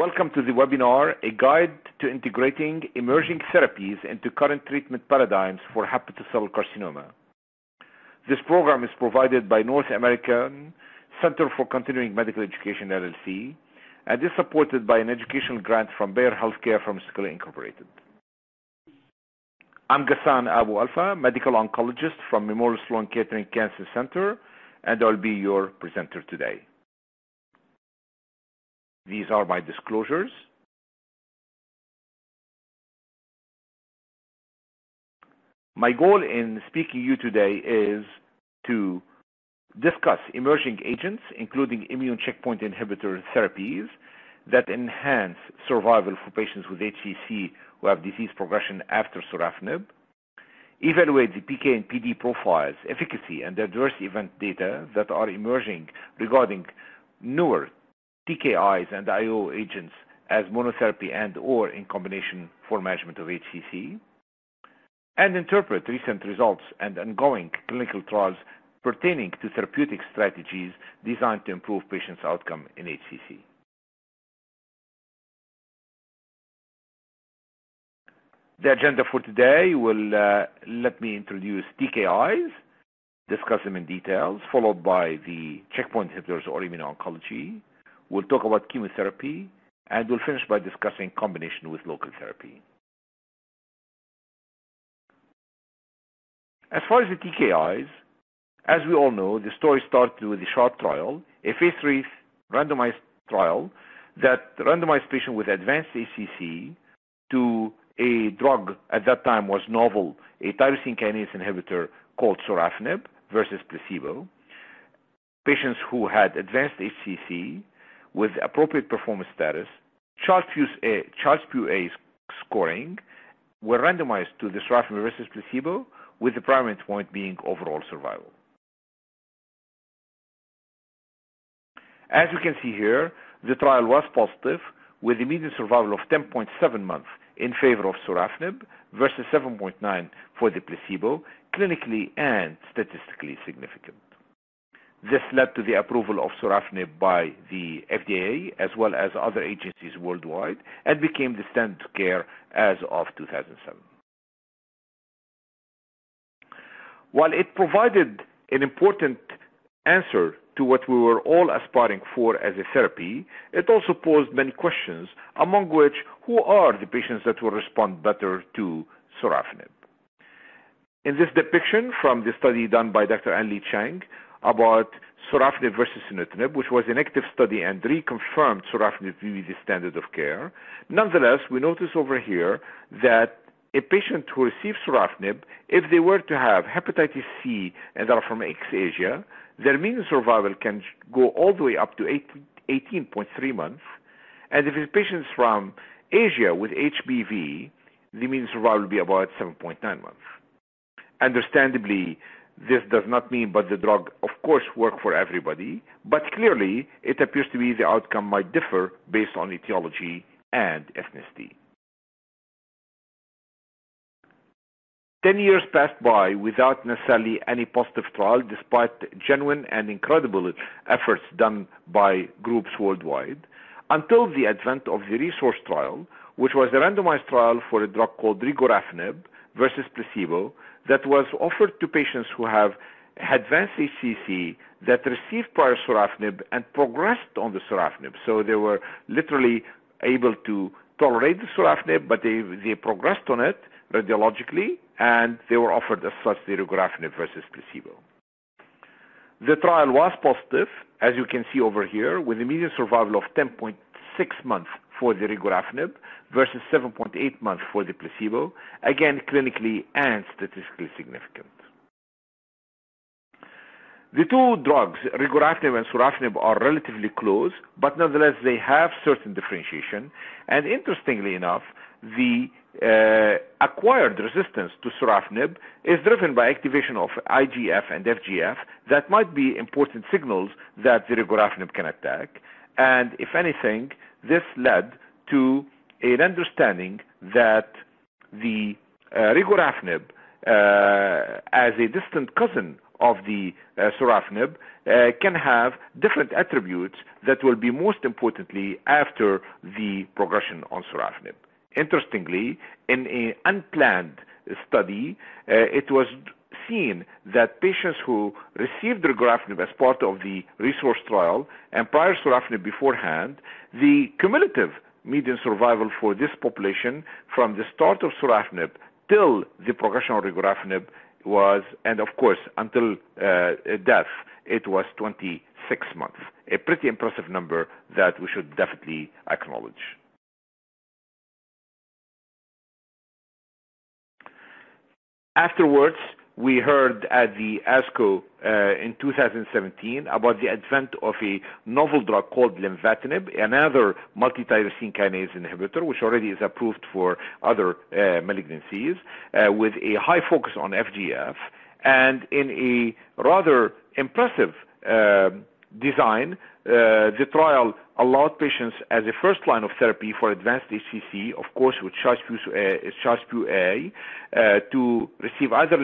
Welcome to the webinar, A Guide to Integrating Emerging Therapies into Current Treatment Paradigms for Hepatocellular Carcinoma. This program is provided by North American Center for Continuing Medical Education, LLC, and is supported by an educational grant from Bayer Healthcare Pharmaceuticals Incorporated. I'm Ghassan Abou-Alfa, medical oncologist from Memorial Sloan Kettering Cancer Center, and I'll be your presenter today. These are my disclosures. My goal in speaking to you today is to discuss emerging agents, including immune checkpoint inhibitor therapies that enhance survival for patients with HCC who have disease progression after sorafenib, evaluate the PK and PD profiles, efficacy, and adverse event data that are emerging regarding newer TKIs and IO agents as monotherapy and or in combination for management of HCC, and interpret recent results and ongoing clinical trials pertaining to therapeutic strategies designed to improve patients' outcome in HCC. The agenda for today will uh, let me introduce TKIs, discuss them in details, followed by the checkpoint inhibitors or immuno-oncology. We'll talk about chemotherapy, and we'll finish by discussing combination with local therapy. As far as the TKIs, as we all know, the story started with the SHARP trial, a phase 3 randomized trial that randomized patients with advanced HCC to a drug at that time was novel, a tyrosine kinase inhibitor called sorafenib versus placebo. Patients who had advanced HCC with appropriate performance status, Child-Pugh scoring, were randomized to the sorafenib versus placebo, with the primary endpoint being overall survival. As you can see here, the trial was positive, with a median survival of 10.7 months in favor of sorafenib versus 7.9 for the placebo, clinically and statistically significant. This led to the approval of sorafenib by the FDA as well as other agencies worldwide and became the standard of care as of 2007. While it provided an important answer to what we were all aspiring for as a therapy, it also posed many questions, among which who are the patients that will respond better to sorafenib. In this depiction from the study done by Dr. Ann-Lii Cheng about sorafenib versus sunitinib, which was an active study and reconfirmed sorafenib to be the standard of care, nonetheless, we notice over here that a patient who receives sorafenib, if they were to have hepatitis C and are from ex-Asia, their mean survival can go all the way up to 18.3 months. And if it's patients from Asia with HBV, the mean survival will be about 7.9 months. Understandably, this does not mean but the drug, of course, work for everybody, but clearly it appears to be the outcome might differ based on etiology and ethnicity. Ten years passed by without necessarily any positive trial, despite genuine and incredible efforts done by groups worldwide, until the advent of the RESORCE trial, which was a randomized trial for a drug called regorafenib versus placebo that was offered to patients who have advanced HCC that received prior sorafenib and progressed on the sorafenib. So they were literally able to tolerate the sorafenib, but they, they progressed on it radiologically and they were offered as such the regorafenib versus placebo. The trial was positive, as you can see over here, with a median survival of 10.6 months for the regorafenib versus 7.8 months for the placebo, again clinically and statistically significant. The two drugs, regorafenib and sorafenib, are relatively close, but nonetheless they have certain differentiation. And interestingly enough, the uh, acquired resistance to sorafenib is driven by activation of IGF and FGF that might be important signals that the regorafenib can attack. And if anything, this led to an understanding that the uh, regorafenib, uh, as a distant cousin of the uh, sorafenib uh, can have different attributes that will be most importantly after the progression on sorafenib. Interestingly, in an unplanned study, uh, it was seen that patients who received regorafenib as part of the RESORCE trial and prior sorafenib beforehand, the cumulative median survival for this population from the start of sorafenib till the progression of regorafenib was, and of course until uh, death, it was 26 months. A pretty impressive number that we should definitely acknowledge. Afterwards, we heard at the ASCO uh, in 2017 about the advent of a novel drug called lenvatinib, another multi-tyrosine kinase inhibitor, which already is approved for other uh, malignancies, uh, with a high focus on FGF, and in a rather impressive um, design, uh, the trial allowed patients as a first line of therapy for advanced HCC, of course with Child-Pugh uh, to receive either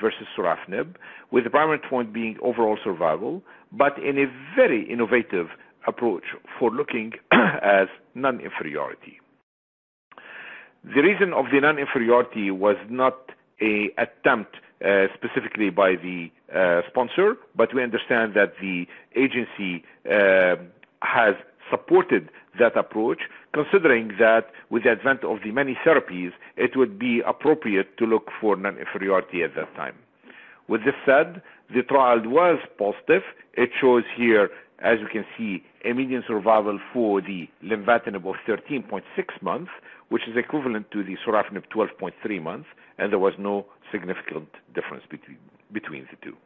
versus sorafenib, with the primary point being overall survival, but in a very innovative approach for looking as non-inferiority. The reason of the non-inferiority was not a attempt uh, specifically by the uh, sponsor, but we understand that the agency uh, has supported that approach, considering that with the advent of the many therapies, it would be appropriate to look for non-inferiority at that time. With this said, the trial was positive. It shows here, as you can see, a median survival for the lenvatinib of 13.6 months, which is equivalent to the sorafenib 12.3 months, and there was no significant difference between, between the two.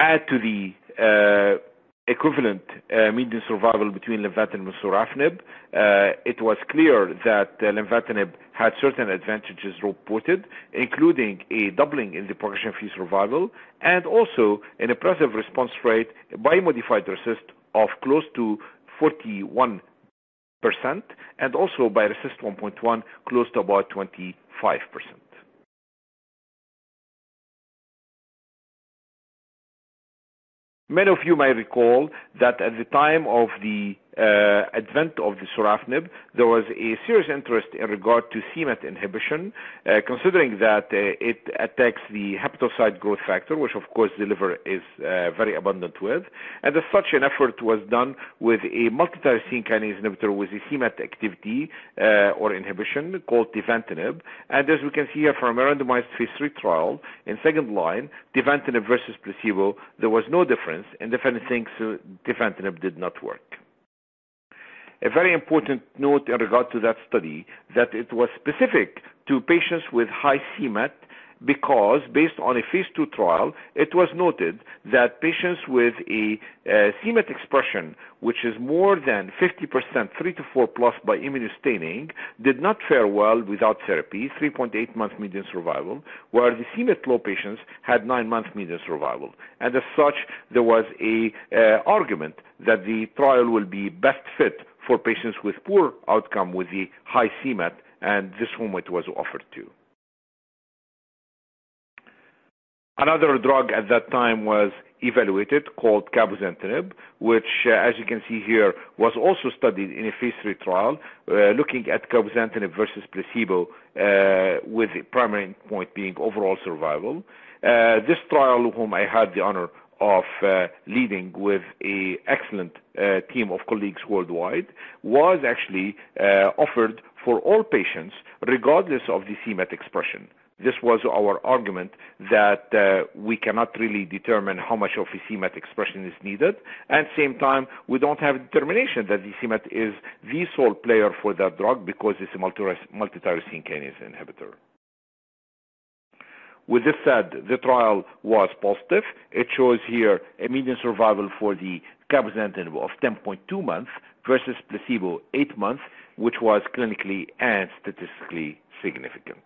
add to the uh, equivalent uh, median survival between lenvatinib and sorafenib, uh, it was clear that uh, lenvatinib had certain advantages reported, including a doubling in the progression-free survival and also an impressive response rate by modified RECIST of close to 41 percent, and also by RECIST 1.1 close to about 25 percent. Many of you may recall that at the time of the uh, advent of the sorafenib, there was a serious interest in regard to c-Met inhibition, uh, considering that uh, it attacks the hepatocyte growth factor, which of course the liver is uh, very abundant with. And as such, an effort was done with a multi-tyrosine kinase inhibitor with a c-Met activity uh, or inhibition called tivantinib. And as we can see here from a randomized phase 3 trial, in second line, tivantinib versus placebo, there was no difference, and if anything, so tivantinib did not work a very important note in regard to that study that it was specific to patients with high c-Met because based on a phase 2 trial, it was noted that patients with a c-Met expression, which is more than 50%, 3 to 4 plus by immunostaining, did not fare well without therapy, 3.8 month median survival, where the c-Met low patients had 9 month median survival. And as such, there was a uh, argument that the trial will be best fit for patients with poor outcome with the high c-Met, and this whom it was offered to. Another drug at that time was evaluated called cabozantinib, which, uh, as you can see here, was also studied in a phase 3 trial, uh, looking at cabozantinib versus placebo, uh, with the primary endpoint being overall survival. Uh, this trial, whom I had the honor of uh, leading with a excellent uh, team of colleagues worldwide was actually uh, offered for all patients regardless of the c-Met expression. This was our argument that uh, we cannot really determine how much of a c-Met expression is needed. At the same time, we don't have determination that the c-Met is the sole player for that drug because it's a multi-tyrosine kinase inhibitor. With this said, the trial was positive. It shows here a median survival for the cabozantinib of 10.2 months versus placebo 8 months, which was clinically and statistically significant.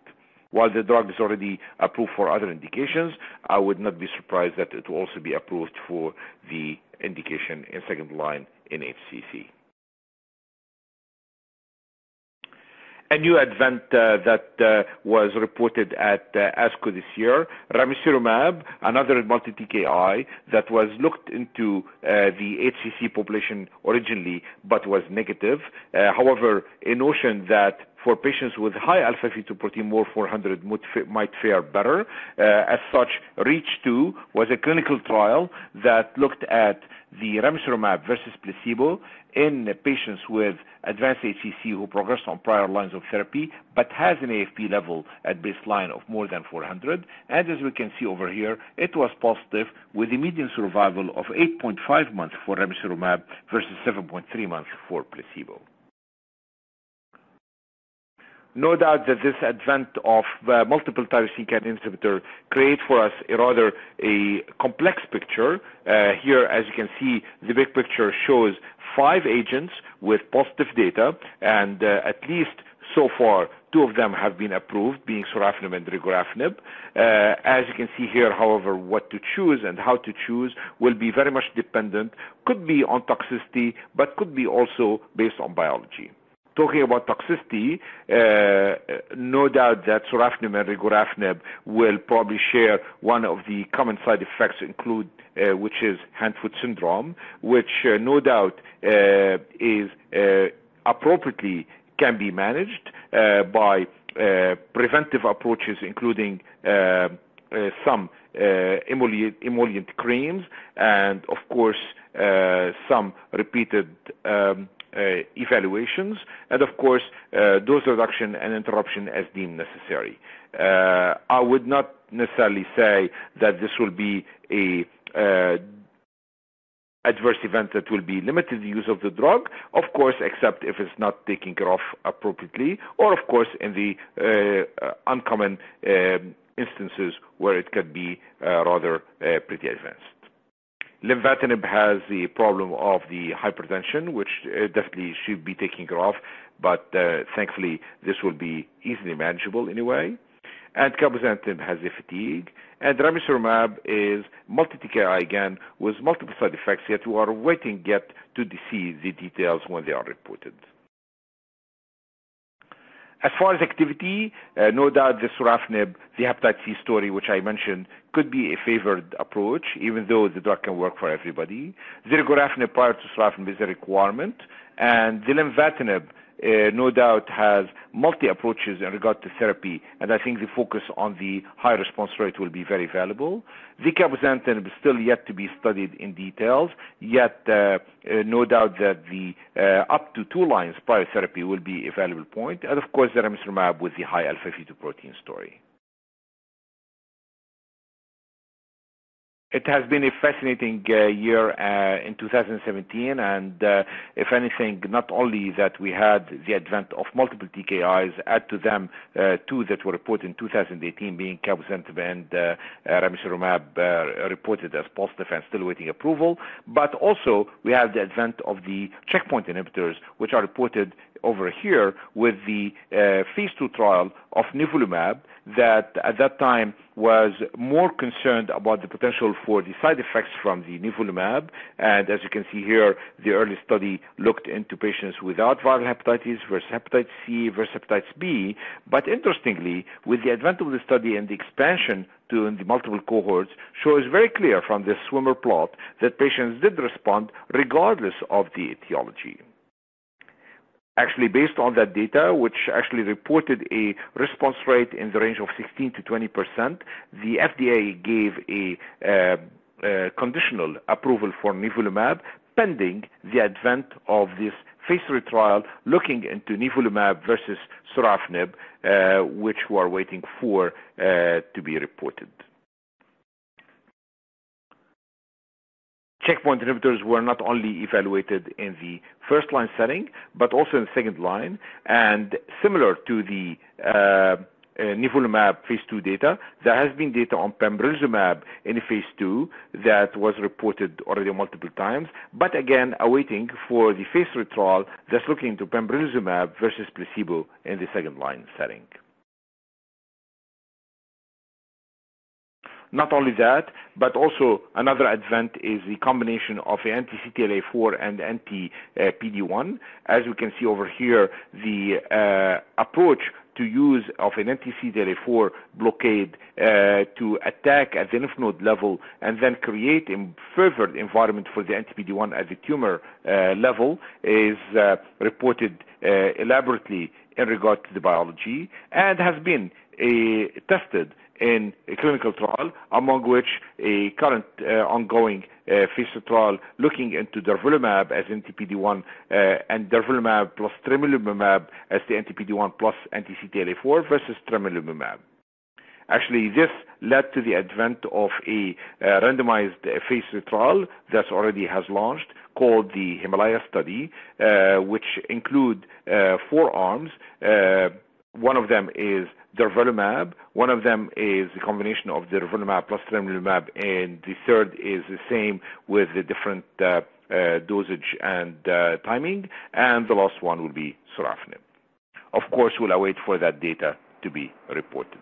While the drug is already approved for other indications, I would not be surprised that it will also be approved for the indication in second line in HCC. A new advent uh, that uh, was reported at uh, ASCO this year, ramucirumab, another multi-TKI that was looked into the HCC population originally but was negative. However, a notion that for patients with high alpha fetoprotein more 400 might fare better. As such, REACH2 was a clinical trial that looked at the ramucirumab versus placebo in patients with advanced HCC who progressed on prior lines of therapy but has an AFP level at baseline of more than 400. And as we can see over here, it was positive with a median survival of 8.5 months for ramucirumab versus 7.3 months for placebo. No doubt that this advent of uh, multiple tyrosine inhibitor creates for us a rather a complex picture. Uh, here, as you can see, the big picture shows five agents with positive data, and uh, at least so far, two of them have been approved, being sorafenib and regorafenib. Uh, as you can see here, however, what to choose and how to choose will be very much dependent, could be on toxicity, but could be also based on biology talking about toxicity, uh, no doubt that sorafenib and regorafenib will probably share one of the common side effects include uh, which is hand-foot syndrome, which uh, no doubt uh, is uh, appropriately can be managed uh, by preventive approaches, including some emollient, emollient creams and, of course, some repeated um, evaluations, and of course, uh, dose reduction and interruption as deemed necessary. Uh, I would not necessarily say that this will be a adverse event that will be limited the use of the drug, of course, except if it's not taken care of appropriately, or of course in the uh, uncommon uh, instances where it could be uh, rather pretty advanced. Lenvatinib has the problem of the hypertension, which uh, definitely should be taken care of, but uh, thankfully this will be easily manageable anyway. And cabozantinib has the fatigue, and ramucirumab is multi-TKI again with multiple side effects, yet we are waiting yet to see the details when they are reported. As far as activity, uh, no doubt the sorafenib, the hepatitis C story, which I mentioned, could be a favored approach, even though the drug can work for everybody. The regorafenib prior to sorafenib is a requirement, and the lenvatinib uh, no doubt has multi approaches in regard to therapy, and I think the focus on the high response rate will be very valuable. The cabozantinib is still yet to be studied in details, yet uh, uh, no doubt that the uh, up to two lines prior therapy will be a valuable point, and of course the ramucirumab with the high alpha fetoprotein story. It has been a fascinating uh, year uh, in 2017, and uh, if anything, not only that we had the advent of multiple TKIs, add to them uh, two that were reported in 2018, being cabozantinib and uh, uh, ramucirumab, uh, reported as positive and still waiting approval. But also, we have the advent of the checkpoint inhibitors, which are reported over here with the phase two trial of nivolumab that at that time was more concerned about the potential for the side effects from the nivolumab. And as you can see here, the early study looked into patients without viral hepatitis versus hepatitis C versus hepatitis B. But interestingly, with the advent of the study and the expansion to the multiple cohorts shows very clear from this swimmer plot that patients did respond regardless of the etiology actually based on that data, which actually reported a response rate in the range of 16 to 20 percent, the FDA gave a uh, uh, conditional approval for nivolumab pending the advent of this phase 3 trial looking into nivolumab versus sorafenib, uh, which we are waiting for uh, to be reported. Checkpoint inhibitors were not only evaluated in the first line setting, but also in the second line. And similar to the uh, uh, nivolumab phase 2 data. There has been data on pembrolizumab in phase 2 that was reported already multiple times, but again, awaiting for the phase 3 trial that's looking into pembrolizumab versus placebo in the second line setting. Not only that, but also another advent is the combination of anti-CTLA-4 and anti-PD-1. As we can see over here, the uh, approach to use of an anti-CTLA-4 blockade uh, to attack at the lymph node level and then create a further environment for the anti-PD-1 at the tumor uh, level is reported elaborately in regard to the biology and has been tested in a clinical trial, among which a current uh, ongoing uh, phase trial looking into durvalumab as anti-PD-1 uh, and durvalumab plus tremelimumab as the anti-PD-1 plus anti-CTLA-4 versus tremelimumab. Actually, this led to the advent of a randomized phase trial that already has launched called the Himalaya study, which include four arms. One of them is durvalumab. One of them is a combination of durvalumab plus tremelimumab, and the third is the same with the different uh, uh, dosage and uh, timing. And the last one will be sorafenib. Of course, we'll await for that data to be reported.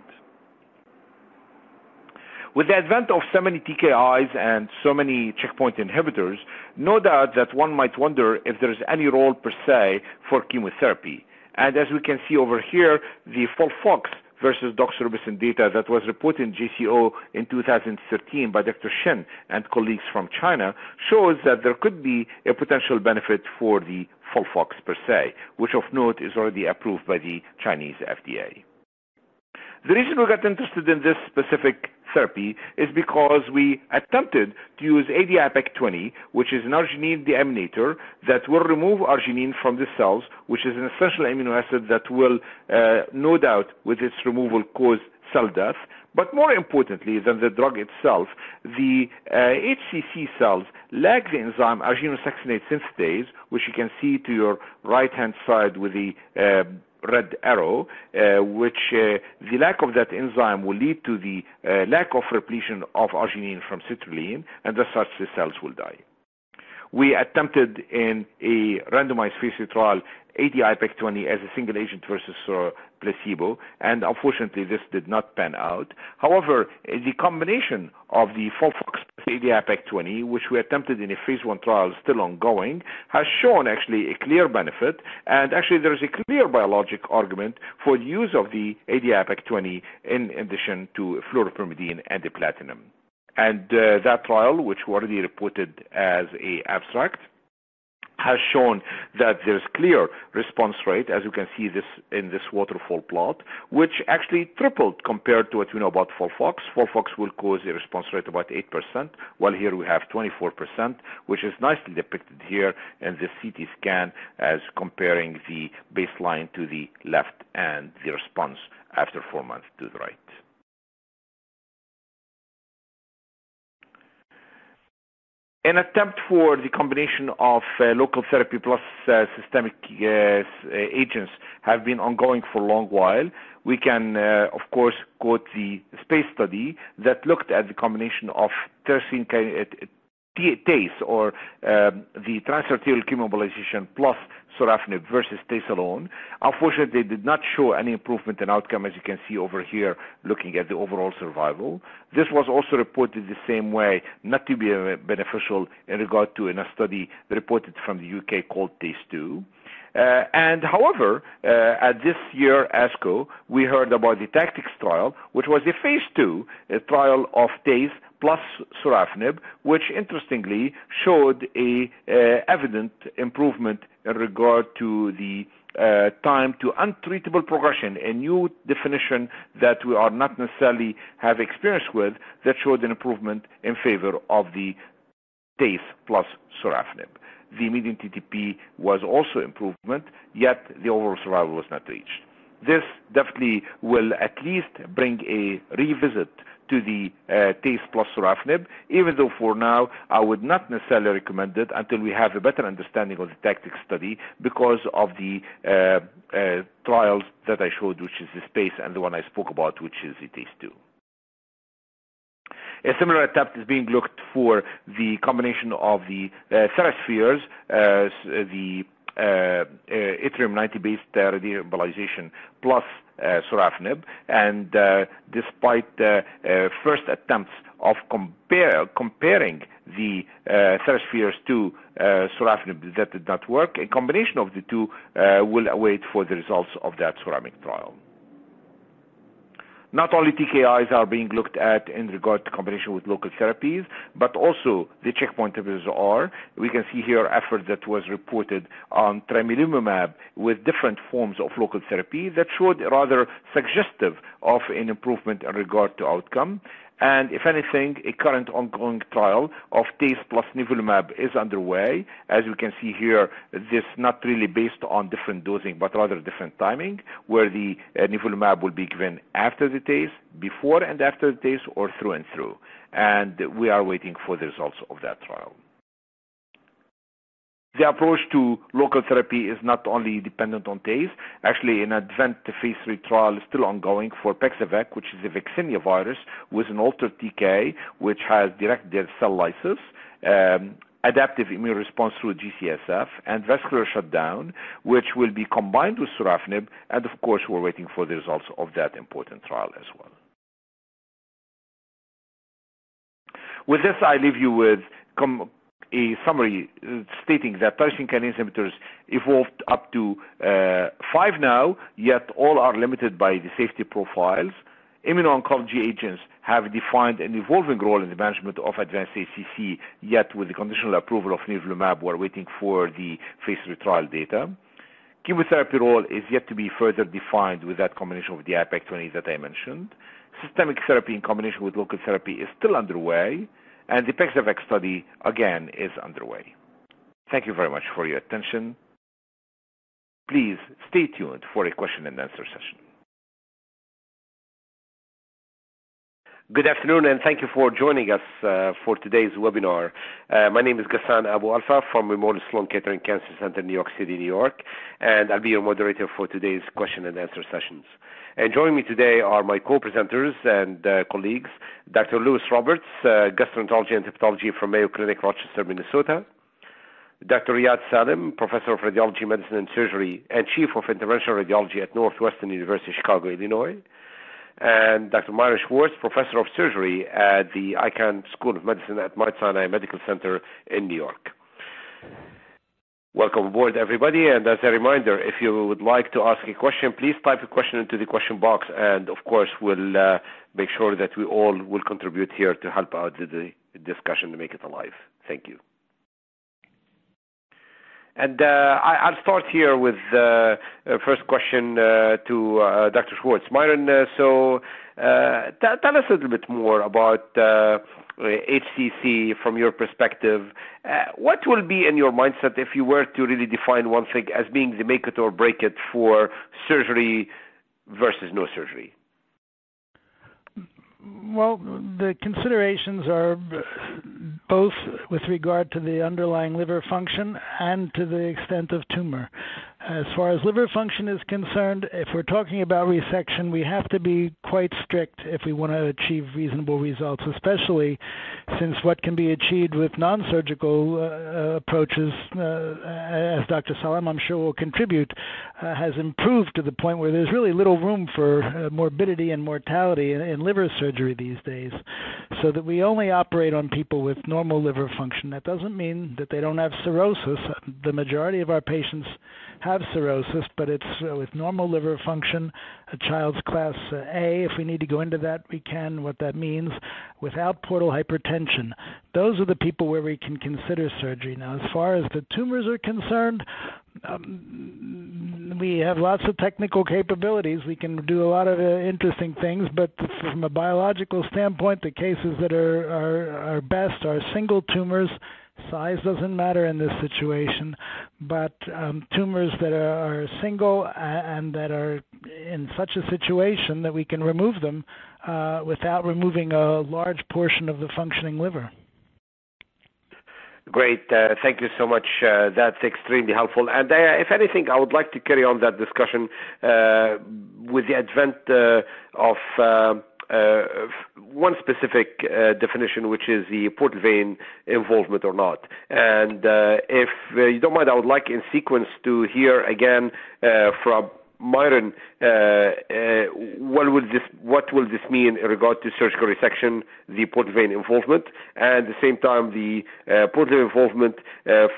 With the advent of so many TKIs and so many checkpoint inhibitors, no doubt that one might wonder if there is any role per se for chemotherapy. And as we can see over here, the FOLFOX versus doxorubicin data that was reported in JCO in 2013 by Dr. Shen and colleagues from China shows that there could be a potential benefit for the FOLFOX per se, which of note is already approved by the Chinese FDA. The reason we got interested in this specific therapy is because we attempted to use ADI-PEG 20, which is an arginine deiminase that will remove arginine from the cells, which is an essential amino acid that will, uh, no doubt, with its removal, cause cell death. But more importantly than the drug itself, the uh, HCC cells lack the enzyme arginosuccinate synthetase, which you can see to your right-hand side with the uh, red arrow, uh, which uh, the lack of that enzyme will lead to the uh, lack of repletion of arginine from citrulline, and as such the cells will die. We attempted in a randomized phase 3 trial ADI-PEG 20 as a single agent versus uh, placebo, and unfortunately this did not pan out. However, the combination of the FOLFOX ADI-PEG 20, which we attempted in a phase 1 trial still ongoing, has shown actually a clear benefit, and actually there is a clear biologic argument for the use of the ADI-PEG 20 in addition to fluoropyrimidine and the platinum. And uh, that trial, which we already reported as a abstract, has shown that there's clear response rate, as you can see this in this waterfall plot, which actually tripled compared to what we know about FOLFOX. FOLFOX will cause a response rate about 8%, while here we have 24%, which is nicely depicted here in the CT scan as comparing the baseline to the left and the response after four months to the right. An attempt for the combination of uh, local therapy plus uh, systemic uh, agents have been ongoing for a long while. We can, uh, of course, quote the SPACE study that looked at the combination of tyrosine TACE or um, the transarterial chemoembolization plus sorafenib versus TACE alone. Unfortunately, they did not show any improvement in outcome, as you can see over here, looking at the overall survival. This was also reported the same way, not to be beneficial in regard to in a study reported from the UK called TACE2. Uh, and however, uh, at this year ASCO, we heard about the TACTICS trial, which was a phase two a trial of TACE plus sorafenib, which interestingly showed a uh, evident improvement in regard to the uh, time to untreatable progression, a new definition that we are not necessarily have experience with, that showed an improvement in favor of the TACE plus sorafenib. The median TTP was also improvement, yet the overall survival was not reached. This definitely will at least bring a revisit to the uh, TACE plus sorafenib, even though for now I would not necessarily recommend it until we have a better understanding of the tactic study because of the uh, uh, trials that I showed, which is the SPACE, and the one I spoke about, which is the TACE 2. A similar attempt is being looked for the combination of the uh, Theraspheres, uh, the uh, yttrium 90 based radioembolization plus sorafenib, and despite the first attempts of compare, comparing the uh, Theraspheres to uh, sorafenib that did not work. A combination of the two uh, will await for the results of that SORAMIC trial. Not only TKIs are being looked at in regard to combination with local therapies, but also the checkpoint inhibitors are. We can see here effort that was reported on tremelimumab with different forms of local therapy that showed rather suggestive of an improvement in regard to outcome. And if anything, a current ongoing trial of TACE plus nivolumab is underway. As we can see here, this not really based on different dosing, but rather different timing, where the uh, nivolumab will be given after the TACE, before and after the TACE, or through and through. And we are waiting for the results of that trial. The approach to local therapy is not only dependent on TACE. Actually, an advent phase 3 trial is still ongoing for Pexa-Vec, which is a vaccinia virus with an altered TK, which has direct cell lysis. Um, adaptive immune response through GCSF and vascular shutdown, which will be combined with sorafenib, and of course, we're waiting for the results of that important trial as well. With this, I leave you with com- a summary uh, stating that tyrosine kinase inhibitors evolved up to uh, five now, yet all are limited by the safety profiles. Immuno-oncology agents have defined an evolving role in the management of advanced ACC, yet with the conditional approval of nivolumab, we're waiting for the phase 3 trial data. Chemotherapy role is yet to be further defined with that combination of the IPAC20 that I mentioned. Systemic therapy in combination with local therapy is still underway and the Pexa-Vec study, again, is underway. Thank you very much for your attention. Please stay tuned for a question and answer session. Good afternoon, and thank you for joining us uh, for today's webinar. Uh, my name is Ghassan Abou-Alfa from Memorial Sloan Kettering Cancer Center, New York City, New York, and I'll be your moderator for today's question and answer sessions. And joining me today are my co-presenters and uh, colleagues, Dr. Lewis Roberts, uh, gastroenterology and hepatology from Mayo Clinic, Rochester, Minnesota. Dr. Riad Salem, professor of radiology, medicine, and surgery, and chief of interventional radiology at Northwestern University, Chicago, Illinois. And Dr. Myron Schwartz, professor of surgery at the Icahn School of Medicine at Mount Sinai Medical Center in New York. Welcome aboard, everybody. And as a reminder, if you would like to ask a question, please type a question into the question box, and of course, we'll uh, make sure that we all will contribute here to help out the, the discussion to make it alive. Thank you. And uh, I, will start here with uh, first question uh, to uh, Dr. Schwartz. Myron, uh, so uh, t- tell us a little bit more about HCC uh, from your perspective. Uh, what will be in your mindset if you were to really define one thing as being the make it or break it for surgery versus no surgery? Well, the considerations are both with regard to the underlying liver function and to the extent of tumor. As far as liver function is concerned, if we're talking about resection, we have to be quite strict if we want to achieve reasonable results, especially since what can be achieved with non surgical uh, approaches, uh, as Dr. Salem I'm sure, will contribute, uh, has improved to the point where there's really little room for uh, morbidity and mortality in, in liver surgery these days. So that we only operate on people with normal liver function. That doesn't mean that they don't have cirrhosis. The majority of our patients have cirrhosis, but it's uh, with normal liver function, a child's class uh, A. If we need to go into that, we can, what that means, without portal hypertension. Those are the people where we can consider surgery. Now, as far as the tumors are concerned, um, we have lots of technical capabilities. We can do a lot of uh, interesting things, but from a biological standpoint, the cases that are, are, are best are single tumors Size doesn't matter in this situation, but um, tumors that are, are, single and that are in such a situation that we can remove them uh, without removing a large portion of the functioning liver. Great. Uh, thank you so much. Uh, that's extremely helpful. And uh, if anything, I would like to carry on that discussion uh, with the advent uh, of uh, one specific uh, definition, which is the portal vein involvement or not. And uh, if uh, you don't mind, I would like in sequence to hear again uh, from Myron, uh, uh, what will this what will this mean in regard to surgical resection, the portal vein involvement, and at the same time the uh, portal vein involvement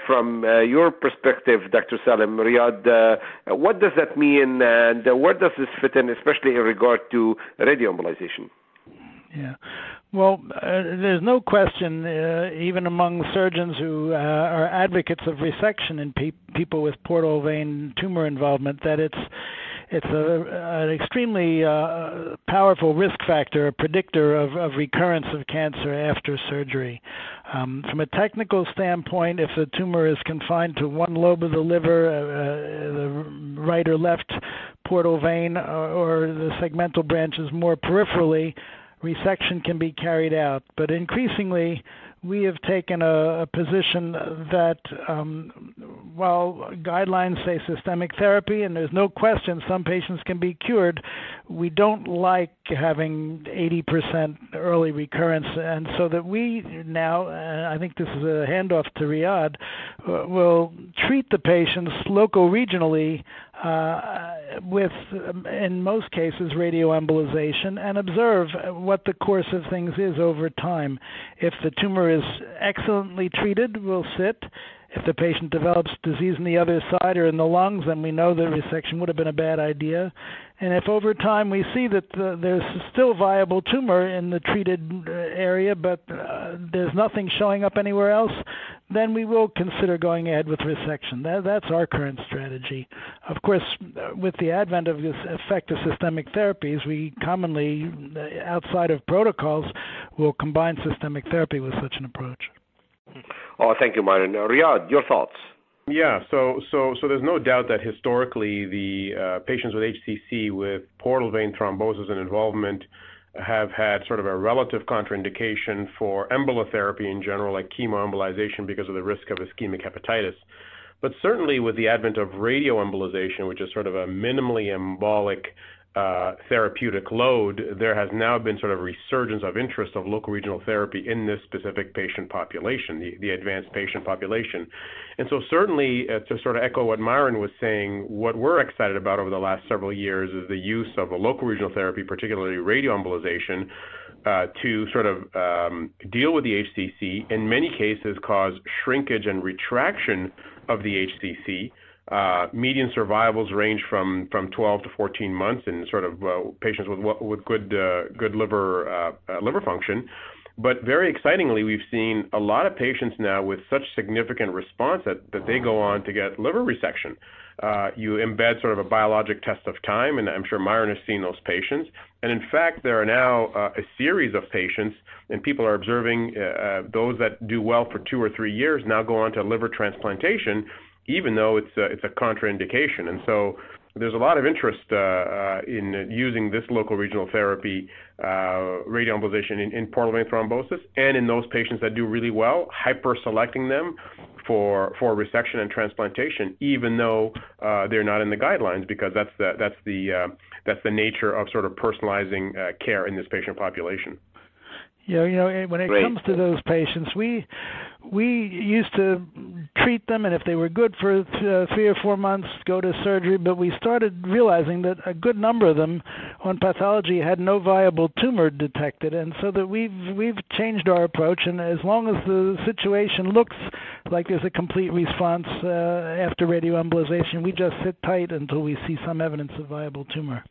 from your perspective, Dr. Salem Riad, what does that mean, and where does this fit in, especially in regard to radioembolization? Yeah. Well, uh, there's no question, uh, even among surgeons who uh, are advocates of resection in pe- people with portal vein tumor involvement, that it's it's a, an extremely uh, powerful risk factor, a predictor of, of recurrence of cancer after surgery. Um, from a technical standpoint, if the tumor is confined to one lobe of the liver, uh, uh the right or left portal vein, or, or the segmental branches more peripherally, resection can be carried out. But increasingly, we have taken a, a position that um, while guidelines say systemic therapy, and there's no question some patients can be cured, we don't like having 80% early recurrence. And so that we now, I think this is a handoff to Riad, uh, will treat the patients local regionally uh, with, um, in most cases, radioembolization and observe what the course of things is over time. If the tumor is excellently treated, we'll sit. If the patient develops disease in the other side or in the lungs, then we know that resection would have been a bad idea. And if over time we see that the, there's still viable tumor in the treated uh, area, but uh, there's nothing showing up anywhere else, then we will consider going ahead with resection. That, that's our current strategy. Of course, with the advent of this effective systemic therapies, we commonly, uh, outside of protocols, will combine systemic therapy with such an approach. Oh, thank you, Myron. Riad, your thoughts? Yeah, so so so there's no doubt that historically the uh, patients with HCC with portal vein thrombosis and involvement have had sort of a relative contraindication for embolotherapy in general, like chemoembolization, because of the risk of ischemic hepatitis. But certainly with the advent of radioembolization, which is sort of a minimally embolic uh, therapeutic load, there has now been sort of resurgence of interest of local regional therapy in this specific patient population, the, the advanced patient population. And so, certainly, uh, to sort of echo what Myron was saying, what we're excited about over the last several years is the use of a local regional therapy, particularly radioembolization, uh, to sort of um, deal with the HCC, in many cases, cause shrinkage and retraction of the HCC. Uh, median survivals range from, from 12 to 14 months in sort of uh, patients with with good uh, good liver uh, uh, liver function. But very excitingly, we've seen a lot of patients now with such significant response that, that they go on to get liver resection. Uh, you embed sort of a biologic test of time, and I'm sure Myron has seen those patients. And in fact, there are now a series of patients, and people are observing those that do well for two or three years now go on to liver transplantation even though it's a, it's a contraindication. And so there's a lot of interest uh, uh, in using this local regional therapy, uh, radioembolization in, in portal vein thrombosis, and in those patients that do really well, hyper-selecting them for for resection and transplantation, even though uh, they're not in the guidelines, because that's the that's the uh, that's the nature of sort of personalizing uh, care in this patient population. Yeah, you know, when it Great. comes to those patients, we we used to treat them, and if they were good for th- uh, three or four months, go to surgery. But we started realizing that a good number of them, on pathology, had no viable tumor detected, and so that we've we've changed our approach. And as long as the situation looks like there's a complete response uh, after radioembolization, we just sit tight until we see some evidence of viable tumor.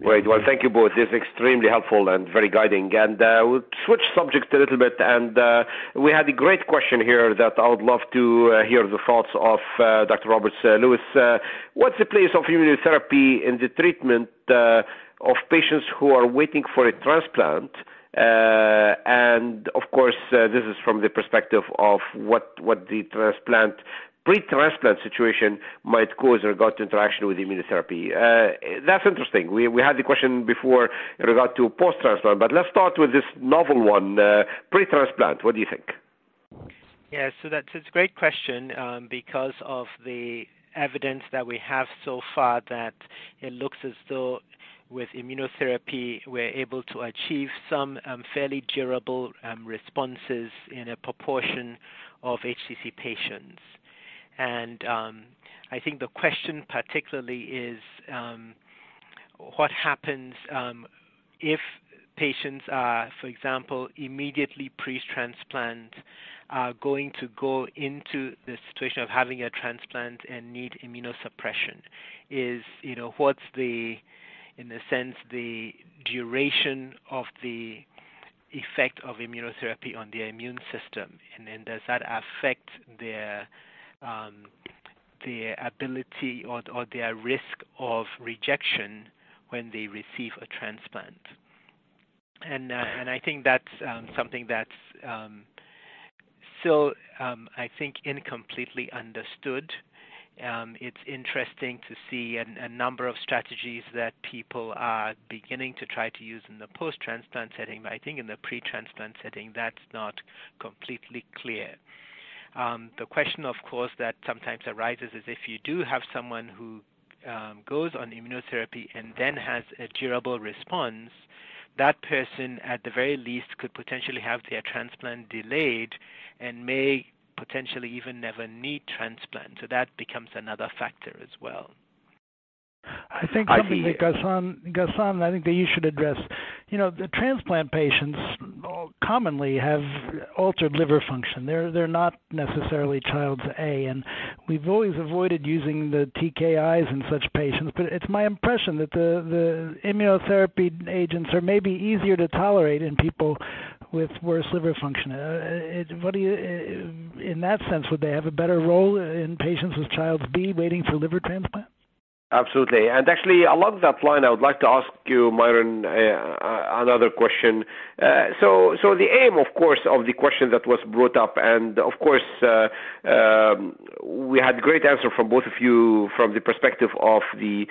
Great. Well, thank you both. This is extremely helpful and very guiding. And uh, we'll switch subjects a little bit. And uh, we had a great question here that I would love to uh, hear the thoughts of uh, Dr. Roberts uh, Lewis. Uh, what's the place of immunotherapy in the treatment of patients who are waiting for a transplant? and of course, this is from the perspective of what what the transplant pre-transplant situation might cause in regard to interaction with immunotherapy. Uh, that's interesting. We, we had the question before in regard to post-transplant, but let's start with this novel one, uh, pre-transplant. What do you think? Yeah, so that's it's a great question um, because of the evidence that we have so far that it looks as though with immunotherapy, we're able to achieve some um, fairly durable um, responses in a proportion of HCC patients. And um, I think the question particularly is um, what happens um, if patients are, for example, immediately pre-transplant are going to go into the situation of having a transplant and need immunosuppression? Is, you know, what's the, in a sense, the duration of the effect of immunotherapy on their immune system, and, and does that affect their their ability or, or their risk of rejection when they receive a transplant? And uh, and I think that's um, something that's um, still, um, I think, incompletely understood. Um, it's interesting to see a, a, number of strategies that people are beginning to try to use in the post transplant setting, but I think in the pre transplant setting, that's not completely clear. Um, the question, of course, that sometimes arises is if you do have someone who um, goes on immunotherapy and then has a durable response, that person, at the very least, could potentially have their transplant delayed and may potentially even never need transplant. So that becomes another factor as well. I think something that Ghassan, Ghassan, I think that you should address. You know, the transplant patients commonly have altered liver function. They're they're not necessarily Child's A, and we've always avoided using the TKIs in such patients. But it's my impression that the the immunotherapy agents are maybe easier to tolerate in people with worse liver function. Uh, it, what do you, uh, in that sense, would they have a better role in patients with Child's B waiting for liver transplant? Absolutely. And actually, along that line, I would like to ask you, Myron, uh, uh, another question. Uh, so, so the aim, of course, of the question that was brought up, and of course, uh, um, we had great answer from both of you from the perspective of the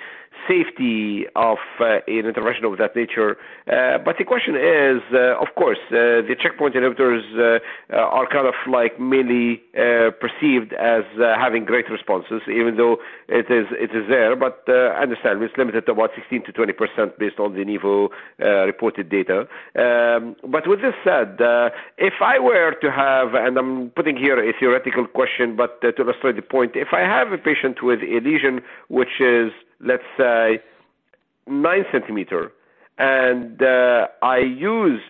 safety of uh, an intervention of that nature. Uh, but the question is, uh, of course, uh, the checkpoint inhibitors uh, uh, are kind of like mainly perceived as having great responses, even though it is it is there. But I understand it's limited to about 16 to 20 percent based on the Nivo reported data. Um, but with this said, if I were to have, and I'm putting here a theoretical question, but to illustrate the point, if I have a patient with a lesion which is let's say, nine centimeter, and uh, I use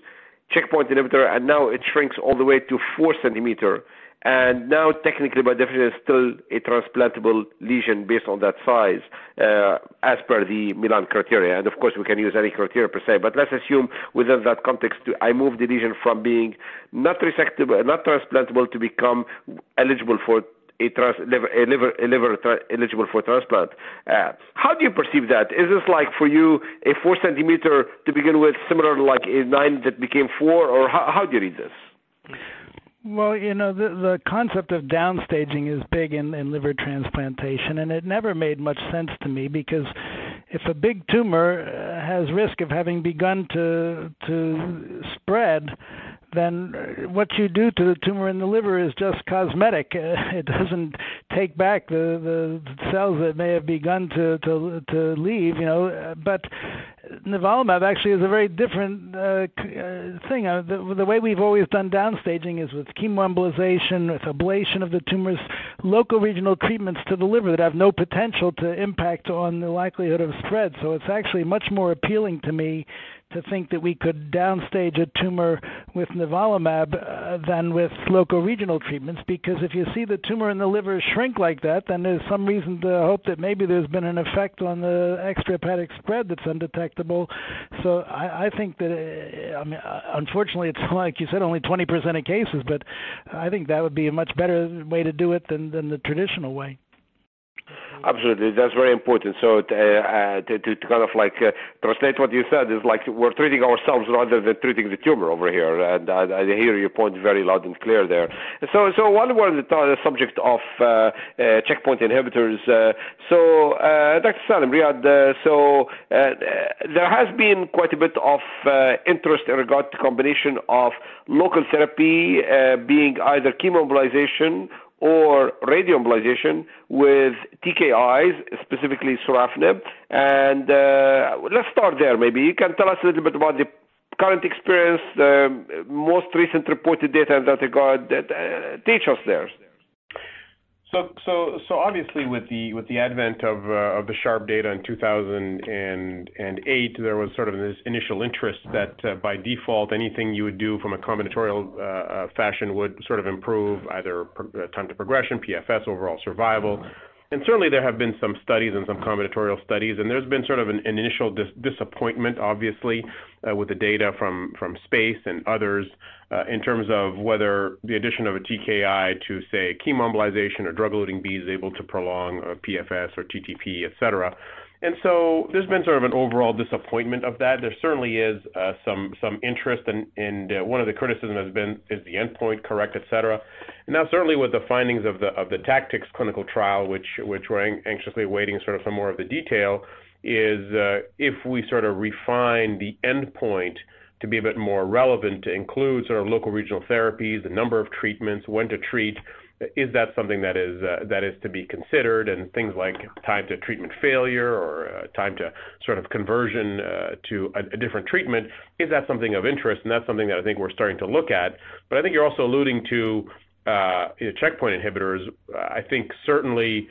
checkpoint inhibitor, and now it shrinks all the way to four centimeter. And now, technically, by definition, it's still a transplantable lesion based on that size, uh, as per the Milan criteria. And of course, we can use any criteria per se. But let's assume within that context, I move the lesion from being not resectable, not transplantable, to become eligible for a, trans, liver, a liver, a liver tra- eligible for transplant. Uh, how do you perceive that? Is this like for you a four centimeter to begin with, similar to like a nine that became four, or how, how do you read this? Well, you know, the the concept of downstaging is big in, in liver transplantation, and it never made much sense to me because if a big tumor uh, has risk of having begun to to spread, then what you do to the tumor in the liver is just cosmetic. It doesn't take back the the cells that may have begun to to to leave, you know. But nivolumab actually is a very different uh, uh, thing. Uh, the, the way we've always done downstaging is with chemoembolization, with ablation of the tumors, local regional treatments to the liver that have no potential to impact on the likelihood of spread. So it's actually much more appealing to me to think that we could downstage a tumor with nivolumab uh, than with loco-regional treatments because if you see the tumor in the liver shrink like that, then there's some reason to hope that maybe there's been an effect on the extrahepatic spread that's undetectable. So I, I think that, uh, I mean, uh, unfortunately, it's like you said, only 20% of cases, but I think that would be a much better way to do it than, than the traditional way. Absolutely, that's very important. So uh, uh, to, to, to, kind of like uh, translate what you said is like we're treating ourselves rather than treating the tumor over here, and I, I hear your point very loud and clear there. So, so while we're on the, the subject of uh, uh checkpoint inhibitors, uh, so Dr. Salem Riad, so there has been quite a bit of interest in regard to combination of local therapy being either chemoembolization or radioembolization with TKIs, specifically sorafenib. And uh, let's start there. Maybe you can tell us a little bit about the current experience, the most recent reported data in that regard. Uh, teach us there. So, so, so obviously, with the with the advent of uh, of the SHARP data in 2008, there was sort of this initial interest that uh, by default, anything you would do from a combinatorial uh, uh fashion would sort of improve either uh, time to progression, PFS, overall survival. And certainly there have been some studies and some combinatorial studies, and there's been sort of an, an initial dis- disappointment, obviously, uh, with the data from, from SPACE and others uh, in terms of whether the addition of a TKI to, say, chemoembolization or drug-eluting beads is able to prolong PFS or TTP, et cetera. And so there's been sort of an overall disappointment of that. There certainly is uh, some some interest, and and uh, one of the criticism has been is the endpoint correct, et cetera. And now certainly with the findings of the of the TACTICS clinical trial, which which we're anxiously awaiting sort of some more of the detail, is uh, if we sort of refine the endpoint to be a bit more relevant to include sort of local regional therapies, the number of treatments, when to treat, is that something that is uh, that is to be considered? And things like time to treatment failure or uh, time to sort of conversion uh, to a, a, different treatment is that something of interest? And that's something that I think we're starting to look at. But I think you're also alluding to uh, checkpoint inhibitors. I think certainly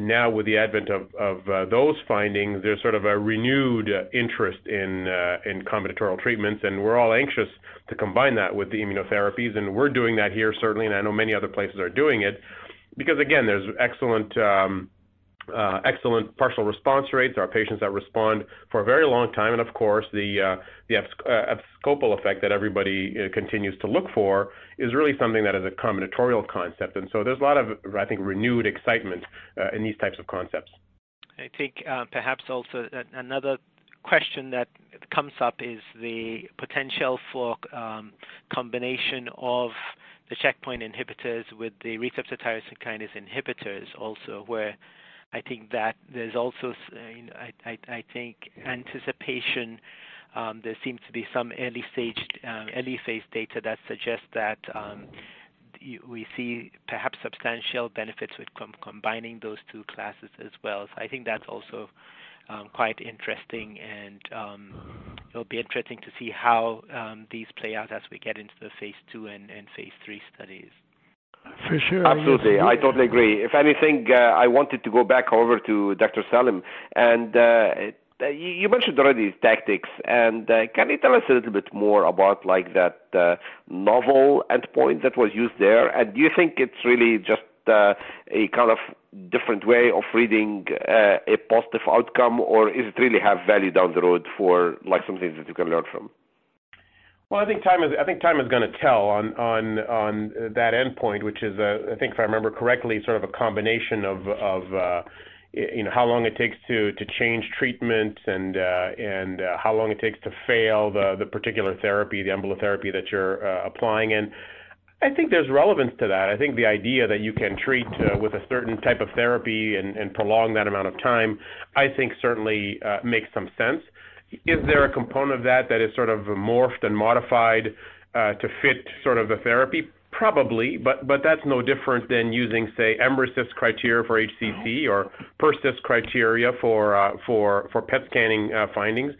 now with the advent of, of uh, those findings, there's sort of a renewed uh, interest in uh, in combinatorial treatments, and we're all anxious to combine that with the immunotherapies, and we're doing that here certainly, and I know many other places are doing it, because again, there's excellent um, uh, excellent partial response rates. There are patients that respond for a very long time, and of course, the uh, the abscopal effect that everybody uh, continues to look for is really something that is a combinatorial concept. And so there's a lot of, I think, renewed excitement uh, in these types of concepts. I think uh, perhaps also another question that comes up is the potential for um, combination of the checkpoint inhibitors with the receptor tyrosine kinase inhibitors also, where I think that there's also, know, I, I, I think, anticipation. Um, there seems to be some early stage, uh, early phase data that suggests that um, we see perhaps substantial benefits with com- combining those two classes as well. So I think that's also um, quite interesting, and um, it'll be interesting to see how um, these play out as we get into the phase two and, and phase three studies. For sure. Absolutely. I, I totally agree. If anything, uh, I wanted to go back over to Dr. Salem. And uh, you mentioned already TACTICS. And uh, can you tell us a little bit more about like that uh, novel endpoint that was used there? And do you think it's really just uh, a kind of different way of reading uh, a positive outcome, or is it really have value down the road for like something that you can learn from? Well, I think time is I think time is going to tell on on on that endpoint, which is I think if I remember correctly, sort of a combination of of uh, you know how long it takes to change treatment and uh, and uh, how long it takes to fail the particular therapy, the embolotherapy that you're applying. And I think there's relevance to that. I think the idea that you can treat with a certain type of therapy and, and prolong that amount of time, I think certainly makes some sense. Is there a component of that that is sort of morphed and modified uh, to fit sort of the therapy? Probably, but that's no different than using, say, mRECIST criteria for HCC or PERCIST criteria for uh, for for PET scanning uh, findings.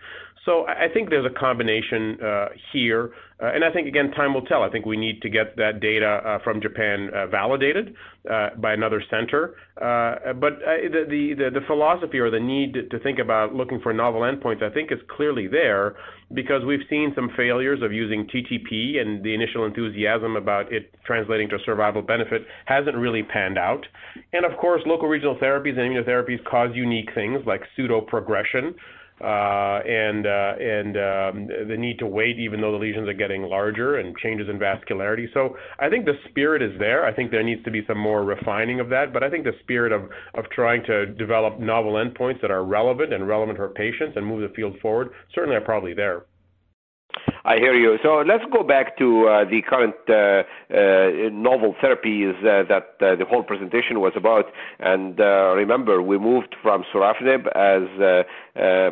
So I think there's a combination uh, here, uh, and I think again time will tell. I think we need to get that data uh, from Japan uh, validated uh, by another center. Uh, but the, the the philosophy or the need to think about looking for novel endpoints, I think, is clearly there because we've seen some failures of using TTP, and the initial enthusiasm about it translating to survival benefit hasn't really panned out. And of course, local regional therapies and immunotherapies cause unique things like pseudo progression. Uh, and uh, and um, the need to wait even though the lesions are getting larger and changes in vascularity. So I think the spirit is there. I think there needs to be some more refining of that, but I think the spirit of of trying to develop novel endpoints that are relevant and relevant for patients and move the field forward certainly are probably there. I hear you. So let's go back to uh, the current uh, uh, novel therapies uh, that uh, the whole presentation was about. And uh, remember, we moved from sorafenib, as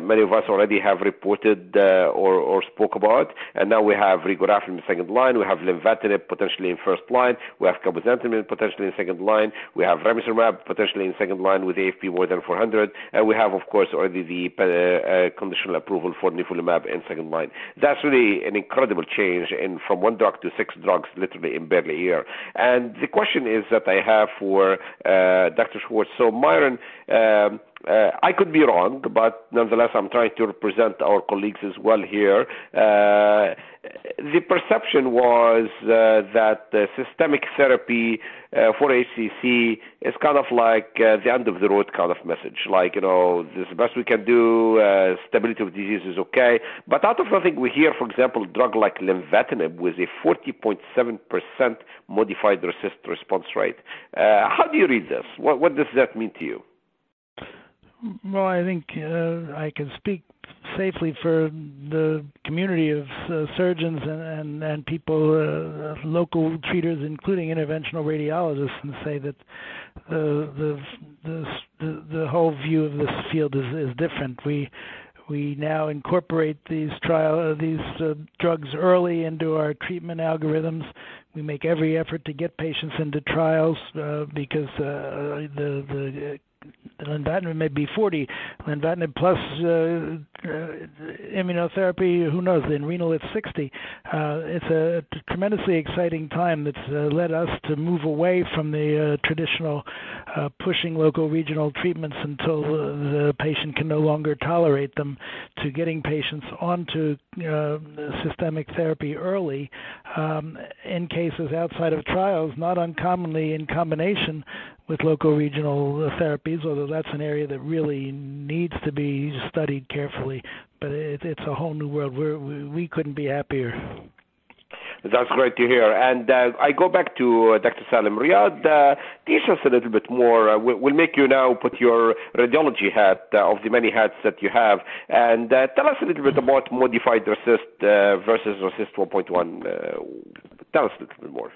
many of us already have reported or, or, spoke about, and now we have regorafenib in second line. We have lenvatinib potentially in first line. We have cabozantinib potentially in second line. We have ramucirumab potentially in second line with AFP more than 400, and we have, of course, already the conditional approval for nivolumab in second line. That's really an incredible change in from one drug to six drugs literally in barely a year. And the question is that I have for uh, Dr. Schwartz. So Myron, um, uh, I could be wrong, but nonetheless, I'm trying to represent our colleagues as well here. Uh, the perception was uh, that systemic therapy uh, for HCC is kind of like uh, the end of the road kind of message. Like, you know, this is the best we can do, uh, stability of disease is okay. But out of nothing, we hear, for example, drug like lenvatinib with a 40.7% modified response rate. Uh, how do you read this? What, what does that mean to you? Well, I think uh, I can speak safely for the community of uh, surgeons and, and, and people, uh, local treaters, including interventional radiologists, and say that the the the the, the whole view of this field is, is different. We we now incorporate these trial uh, these uh, drugs early into our treatment algorithms. We make every effort to get patients into trials uh, because uh, the the lenvatinib may be 40. Lenvatinib plus uh, uh, immunotherapy, who knows? In renal, it's 60. Uh, it's a tremendously exciting time that's uh, led us to move away from the uh, traditional uh, pushing local regional treatments until the patient can no longer tolerate them, to getting patients onto systemic therapy early um, in cases outside of trials, not uncommonly in combination with local regional therapies, although that's an area that really needs to be studied carefully. But it, it's a whole new world. We're, we we couldn't be happier. That's great to hear. And uh, I go back to uh, Dr. Salem Riad. Uh, teach us a little bit more. Uh, we'll, we'll, make you now put your radiology hat uh, of the many hats that you have, and uh, tell us a little bit about modified RECIST versus RECIST 1.1. tell us a little bit more.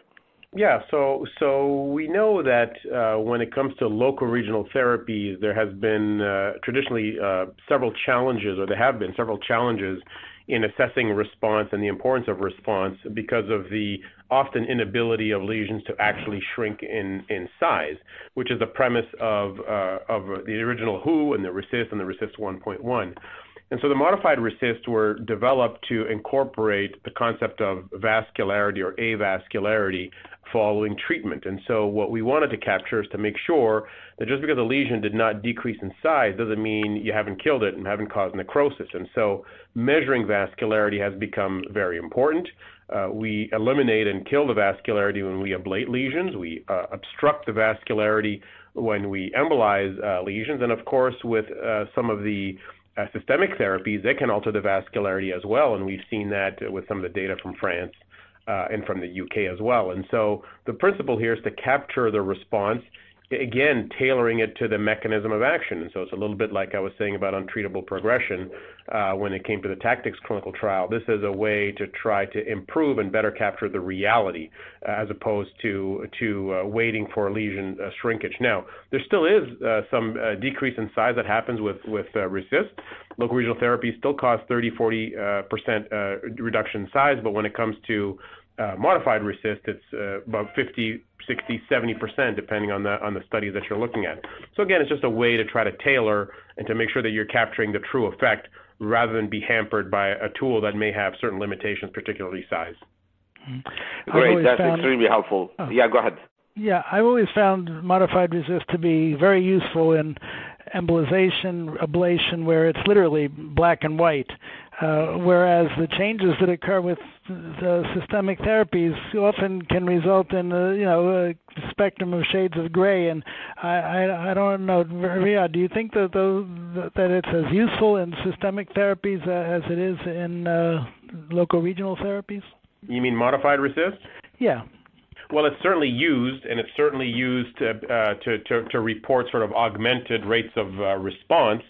Yeah, so so we know that uh, when it comes to local regional therapies, there has been uh, traditionally uh, several challenges, or there have been several challenges in assessing response and the importance of response because of the often inability of lesions to actually shrink in, in size, which is the premise of uh, of the original WHO and the RECIST and the RECIST 1.1. And so the modified RECIST were developed to incorporate the concept of vascularity or avascularity following treatment. And so what we wanted to capture is to make sure that just because a lesion did not decrease in size doesn't mean you haven't killed it and haven't caused necrosis. And so measuring vascularity has become very important. Uh, we eliminate and kill the vascularity when we ablate lesions. We uh, obstruct the vascularity when we embolize uh, lesions. And of course, with uh, some of the uh, systemic therapies, they can alter the vascularity as well. And we've seen that with some of the data from France uh, and from the UK as well. And so the principle here is to capture the response again, tailoring it to the mechanism of action. And so it's a little bit like I was saying about untreatable progression uh, when it came to the TACTICS clinical trial. This is a way to try to improve and better capture the reality uh, as opposed to to uh, waiting for lesion uh, shrinkage. Now, there still is uh, some uh, decrease in size that happens with with RECIST. Local regional therapy still cause 30, 40 percent reduction in size, but when it comes to uh, modified RECIST, it's uh, about 50, 60, 70%, depending on the on the studies that you're looking at. So again, it's just a way to try to tailor and to make sure that you're capturing the true effect rather than be hampered by a tool that may have certain limitations, particularly size. Mm-hmm. Great, that's found, extremely helpful. Oh, yeah, go ahead. Yeah, I've always found modified RECIST to be very useful in embolization, ablation, where it's literally black and white. Uh, whereas the changes that occur with the systemic therapies often can result in a, you know a spectrum of shades of gray. And I I, I don't know, Ria, do you think that those, that it's as useful in systemic therapies as it is in uh, local regional therapies? You mean modified RECIST? Yeah. Well, it's certainly used, and it's certainly used to, uh, to, to, to, report sort of augmented rates of uh, response.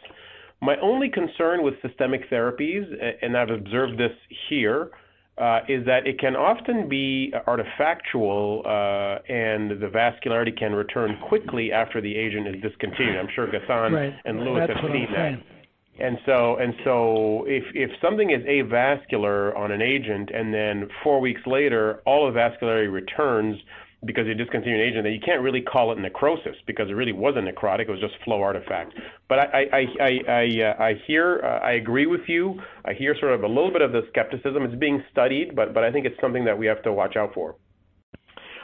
My only concern with systemic therapies, and I've observed this here, uh, is that it can often be artifactual uh, and the vascularity can return quickly after the agent is discontinued. I'm sure Ghassan right. and Lewis That's have seen that. And so, and so, if if something is avascular on an agent, and then four weeks later all the vascularity returns, because you discontinued an agent, then you can't really call it necrosis because it really wasn't necrotic; it was just flow artifact. But I, I, I, I, uh, I hear, uh, I agree with you. I hear sort of a little bit of the skepticism. It's being studied, but but I think it's something that we have to watch out for.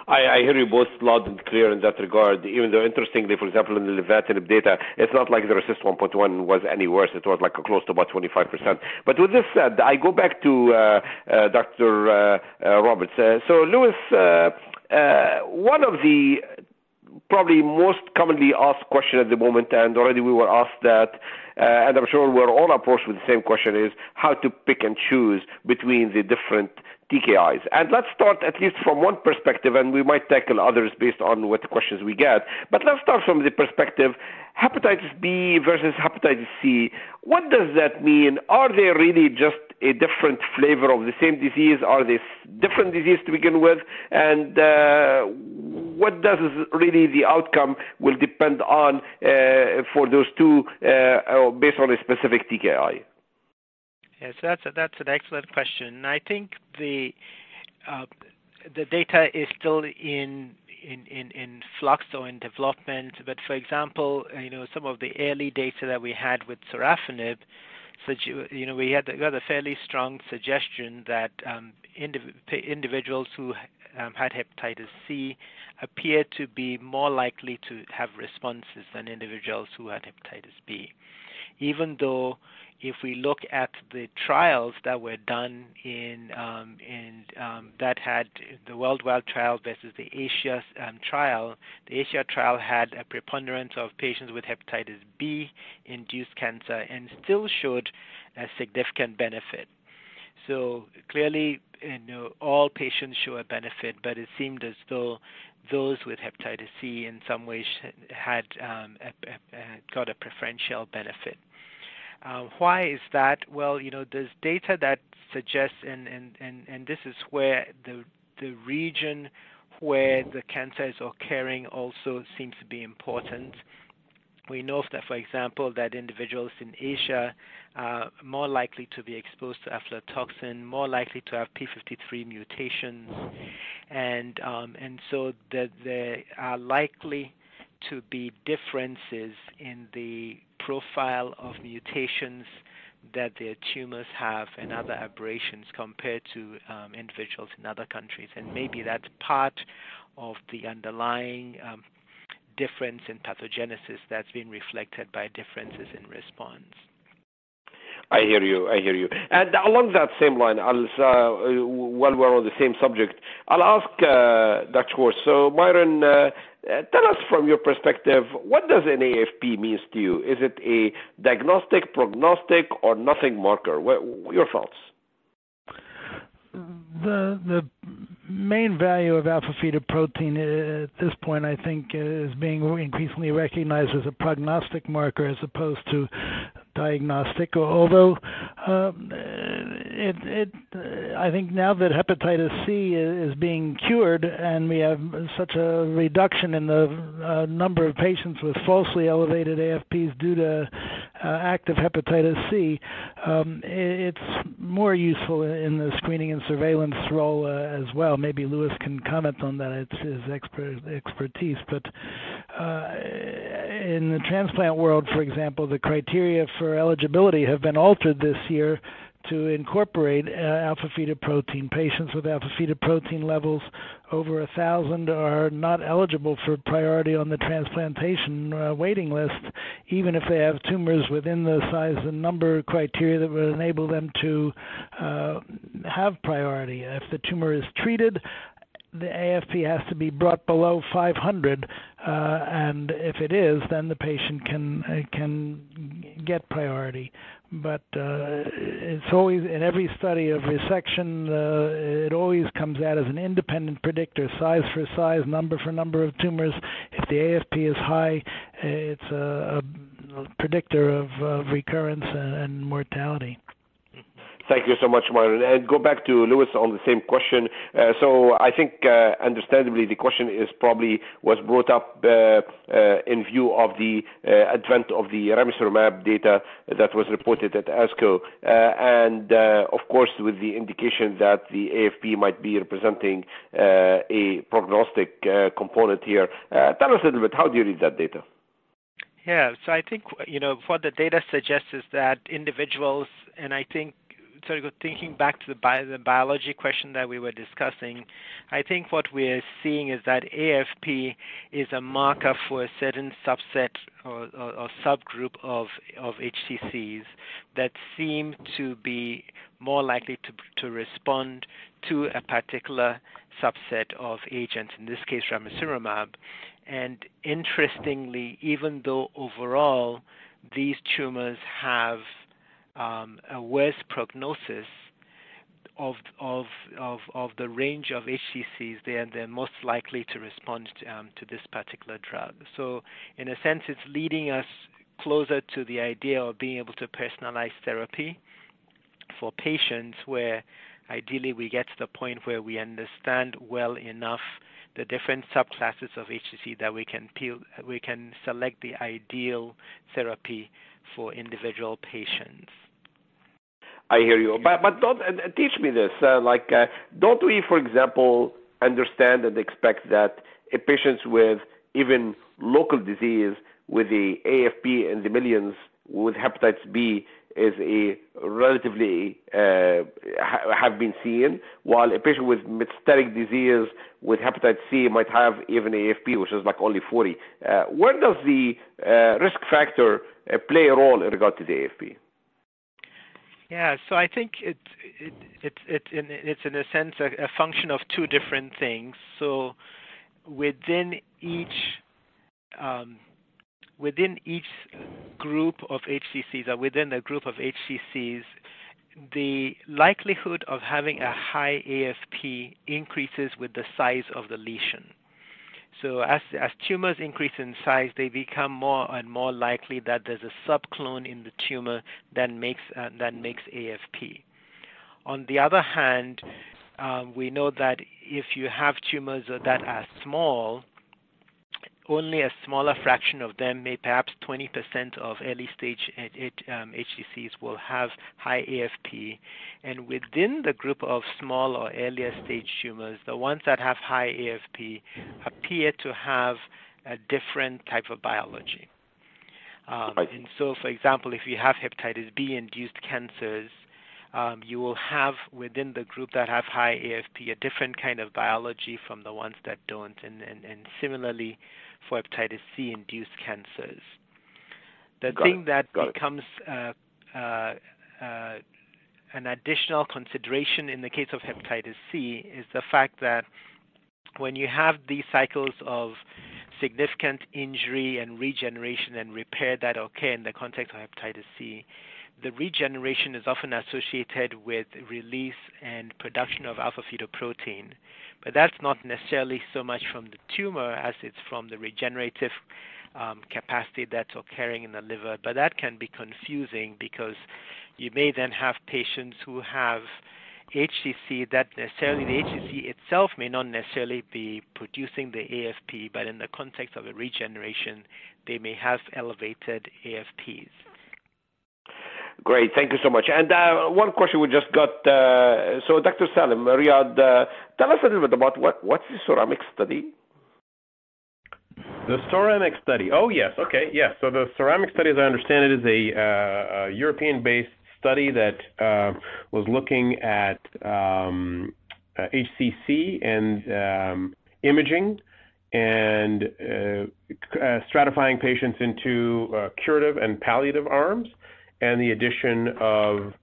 I, I hear you both loud and clear in that regard. Even though, interestingly, for example, in the lenvatinib data, it's not like the RECIST 1.1 was any worse. It was like close to about 25%. But with this said, I go back to uh, uh, Dr. Uh, uh, Roberts. Uh, so, Lewis, uh, one of the probably most commonly asked question at the moment, and already we were asked that, uh, and I'm sure we're all approached with the same question, is how to pick and choose between the different TKIs. And let's start at least from one perspective, and we might tackle others based on what questions we get. But let's start from the perspective hepatitis B versus hepatitis C. What does that mean? Are they really just a different flavor of the same disease? Are they different disease to begin with? And uh, what does really the outcome will depend on uh, for those two uh, based on a specific TKI? Yes, that's a, that's an excellent question. I think the uh, the data is still in in, in, in flux or in development. But for example, you know, some of the early data that we had with sorafenib, you know, we had, got a fairly strong suggestion that um, indiv- individuals who um, had hepatitis C appear to be more likely to have responses than individuals who had hepatitis B. Even though if we look at the trials that were done in um, in um, that had the worldwide trial versus the Asia um, trial, the Asia trial had a preponderance of patients with hepatitis B induced cancer and still showed a significant benefit. So clearly, you know, all patients show a benefit, but it seemed as though those with hepatitis C in some ways had um, a, a, a, got a preferential benefit. Uh, why is that? Well, you know, there's data that suggests, and, and, and, and this is where the, the region where the cancer is occurring also seems to be important. We know that, for example, that individuals in Asia are more likely to be exposed to aflatoxin, more likely to have p53 mutations, and um, and so that there are likely to be differences in the profile of mutations that their tumors have and other aberrations compared to um, individuals in other countries. And maybe that's part of the underlying um, difference in pathogenesis that's been reflected by differences in response. I hear you. I hear you. And along that same line, I'll, uh, while we're on the same subject, I'll ask uh, Dr. Schwartz. So, Myron, uh, tell us from your perspective, what does an AFP mean to you? Is it a diagnostic, prognostic, or nothing marker? What, your thoughts? The the main value of alpha fetoprotein at this point, I think, is being increasingly recognized as a prognostic marker as opposed to diagnostic. Although um, it, it, I think now that hepatitis C is being cured, and we have such a reduction in the uh, number of patients with falsely elevated AFPs due to uh, active hepatitis C, um, it, it's more useful in the screening and surveillance role uh, as well. Maybe Lewis can comment on that; it's his expert, expertise. But uh, in the transplant world, for example, the criteria for eligibility have been altered this year to incorporate uh, alpha fetoprotein. Patients with alpha fetoprotein levels over a thousand are not eligible for priority on the transplantation uh, waiting list, even if they have tumors within the size and number criteria that would enable them to uh, have priority. If the tumor is treated, the AFP has to be brought below 500, uh, and if it is, then the patient can uh, can get priority but uh, it's always in every study of resection, uh, it always comes out as an independent predictor, size for size, number for number of tumors. If the AFP is high, it's a, a predictor of, of recurrence and, and mortality. Thank you so much, Myron. And go back to Lewis on the same question. Uh, so I think, uh, understandably, the question is probably was brought up uh, uh in view of the uh, advent of the ramucirumab data that was reported at ASCO, uh, and of course with the indication that the AFP might be representing a prognostic component here. tell us a little bit, how do you read that data? Yeah, so I think you know what the data suggests is that individuals, and I think sort of thinking back to the, bi- the biology question that we were discussing, I think what we're seeing is that AFP is a marker for a certain subset or, or, or subgroup of, of HCCs that seem to be more likely to, to respond to a particular subset of agents, in this case ramucirumab. And interestingly, even though overall these tumors have um, a worse prognosis of, of, of, of the range of HCCs, they are they're most likely to respond to, um, to this particular drug. So, in a sense, it's leading us closer to the idea of being able to personalize therapy for patients where ideally we get to the point where we understand well enough the different subclasses of HCC that we can peel, we can select the ideal therapy for individual patients. I hear you, but but don't uh, teach me this. Uh, like, uh, don't we, for example, understand and expect that a patient with even local disease with the AFP in the millions with hepatitis B is a relatively uh, ha- have been seen, while a patient with metastatic disease with hepatitis C might have even AFP, which is like only 40. Uh, where does the uh, risk factor uh, play a role in regard to the AFP? Yeah, so I think it, it, it, it, it's in a sense a, a function of two different things. So within each um, within each group of HCCs or within a group of HCCs, the likelihood of having a high AFP increases with the size of the lesion. So as, as tumors increase in size, they become more and more likely that there's a subclone in the tumor that makes, uh, that makes AFP. On the other hand, um, we know that if you have tumors that are small, only a smaller fraction of them, maybe perhaps 20% of early stage um, HCCs will have high AFP. And within the group of small or earlier stage tumors, the ones that have high AFP appear to have a different type of biology. Um, and so, for example, if you have hepatitis B induced cancers, um, you will have within the group that have high AFP a different kind of biology from the ones that don't. And, and, and similarly, for hepatitis C induced cancers. The Got thing it. that Got becomes uh, uh, uh, an additional consideration in the case of hepatitis C is the fact that when you have these cycles of significant injury and regeneration and repair that occur in the context of hepatitis C, the regeneration is often associated with release and production of alpha fetoprotein. But that's not necessarily so much from the tumor as it's from the regenerative um, capacity that's occurring in the liver. But that can be confusing because you may then have patients who have HCC that necessarily the HCC itself may not necessarily be producing the AFP, but in the context of a regeneration, they may have elevated AFPs. Great. Thank you so much. And uh, one question we just got. Uh, so, Dr. Salem, Riad, uh, tell us a little bit about what, what's the SORAMIC study? The SORAMIC study. Oh, yes. Okay. Yes. So, the SORAMIC study, as I understand it, is a, uh, a European based study that uh, was looking at um, HCC uh, and um, imaging and stratifying patients into curative and palliative arms and the addition of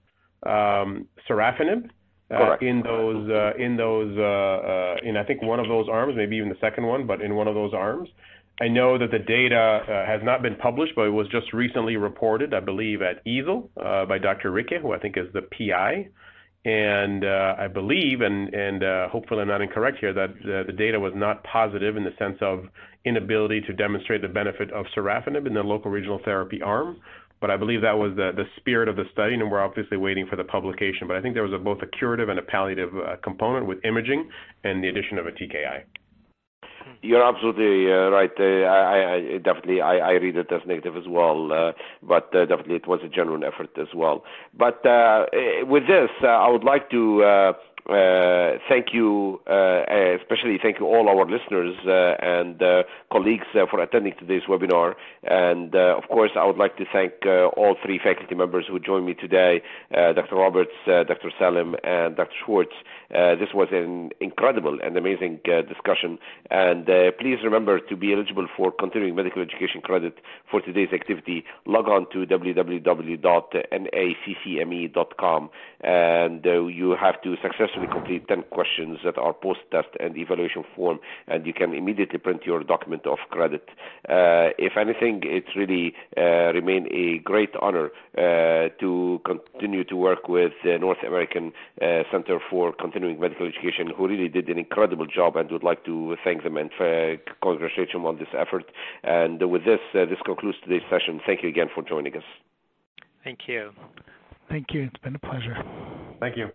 um, sorafenib uh, in those uh, in those uh, uh, in I think one of those arms, maybe even the second one, but in one of those arms. I know that the data uh, has not been published, but it was just recently reported, I believe, at EASL uh, by Dr. Ricke, who I think is the PI. And I believe, and, and hopefully I'm not incorrect here, that the data was not positive in the sense of inability to demonstrate the benefit of sorafenib in the local regional therapy arm, but I believe that was the, the spirit of the study, and we're obviously waiting for the publication. But I think there was a, both a curative and a palliative uh, component with imaging and the addition of a TKI. You're absolutely uh, right. Uh, I, I definitely I, I read it as negative as well, uh, but uh, definitely it was a genuine effort as well. But uh, with this, uh, I would like to thank you, uh, especially thank you all our listeners uh, and uh, colleagues uh, for attending today's webinar. And uh, of course, I would like to thank all three faculty members who joined me today, Dr. Roberts, Dr. Salem, and Dr. Schwartz. This was an incredible and amazing discussion. And please remember to be eligible for continuing medical education credit for today's activity. Log on to www.naccme.com, and you have to successfully complete 10 questions that are post-test and evaluation form, and you can immediately print your document of credit. Uh, if anything, it really uh, remain a great honor uh, to continue to work with the North American uh, Center for Continuing Medical Education, who really did an incredible job, and would like to thank them and uh, congratulate them on this effort. And with this, uh, this concludes today's session. Thank you again for joining us. Thank you. Thank you. It's been a pleasure. Thank you.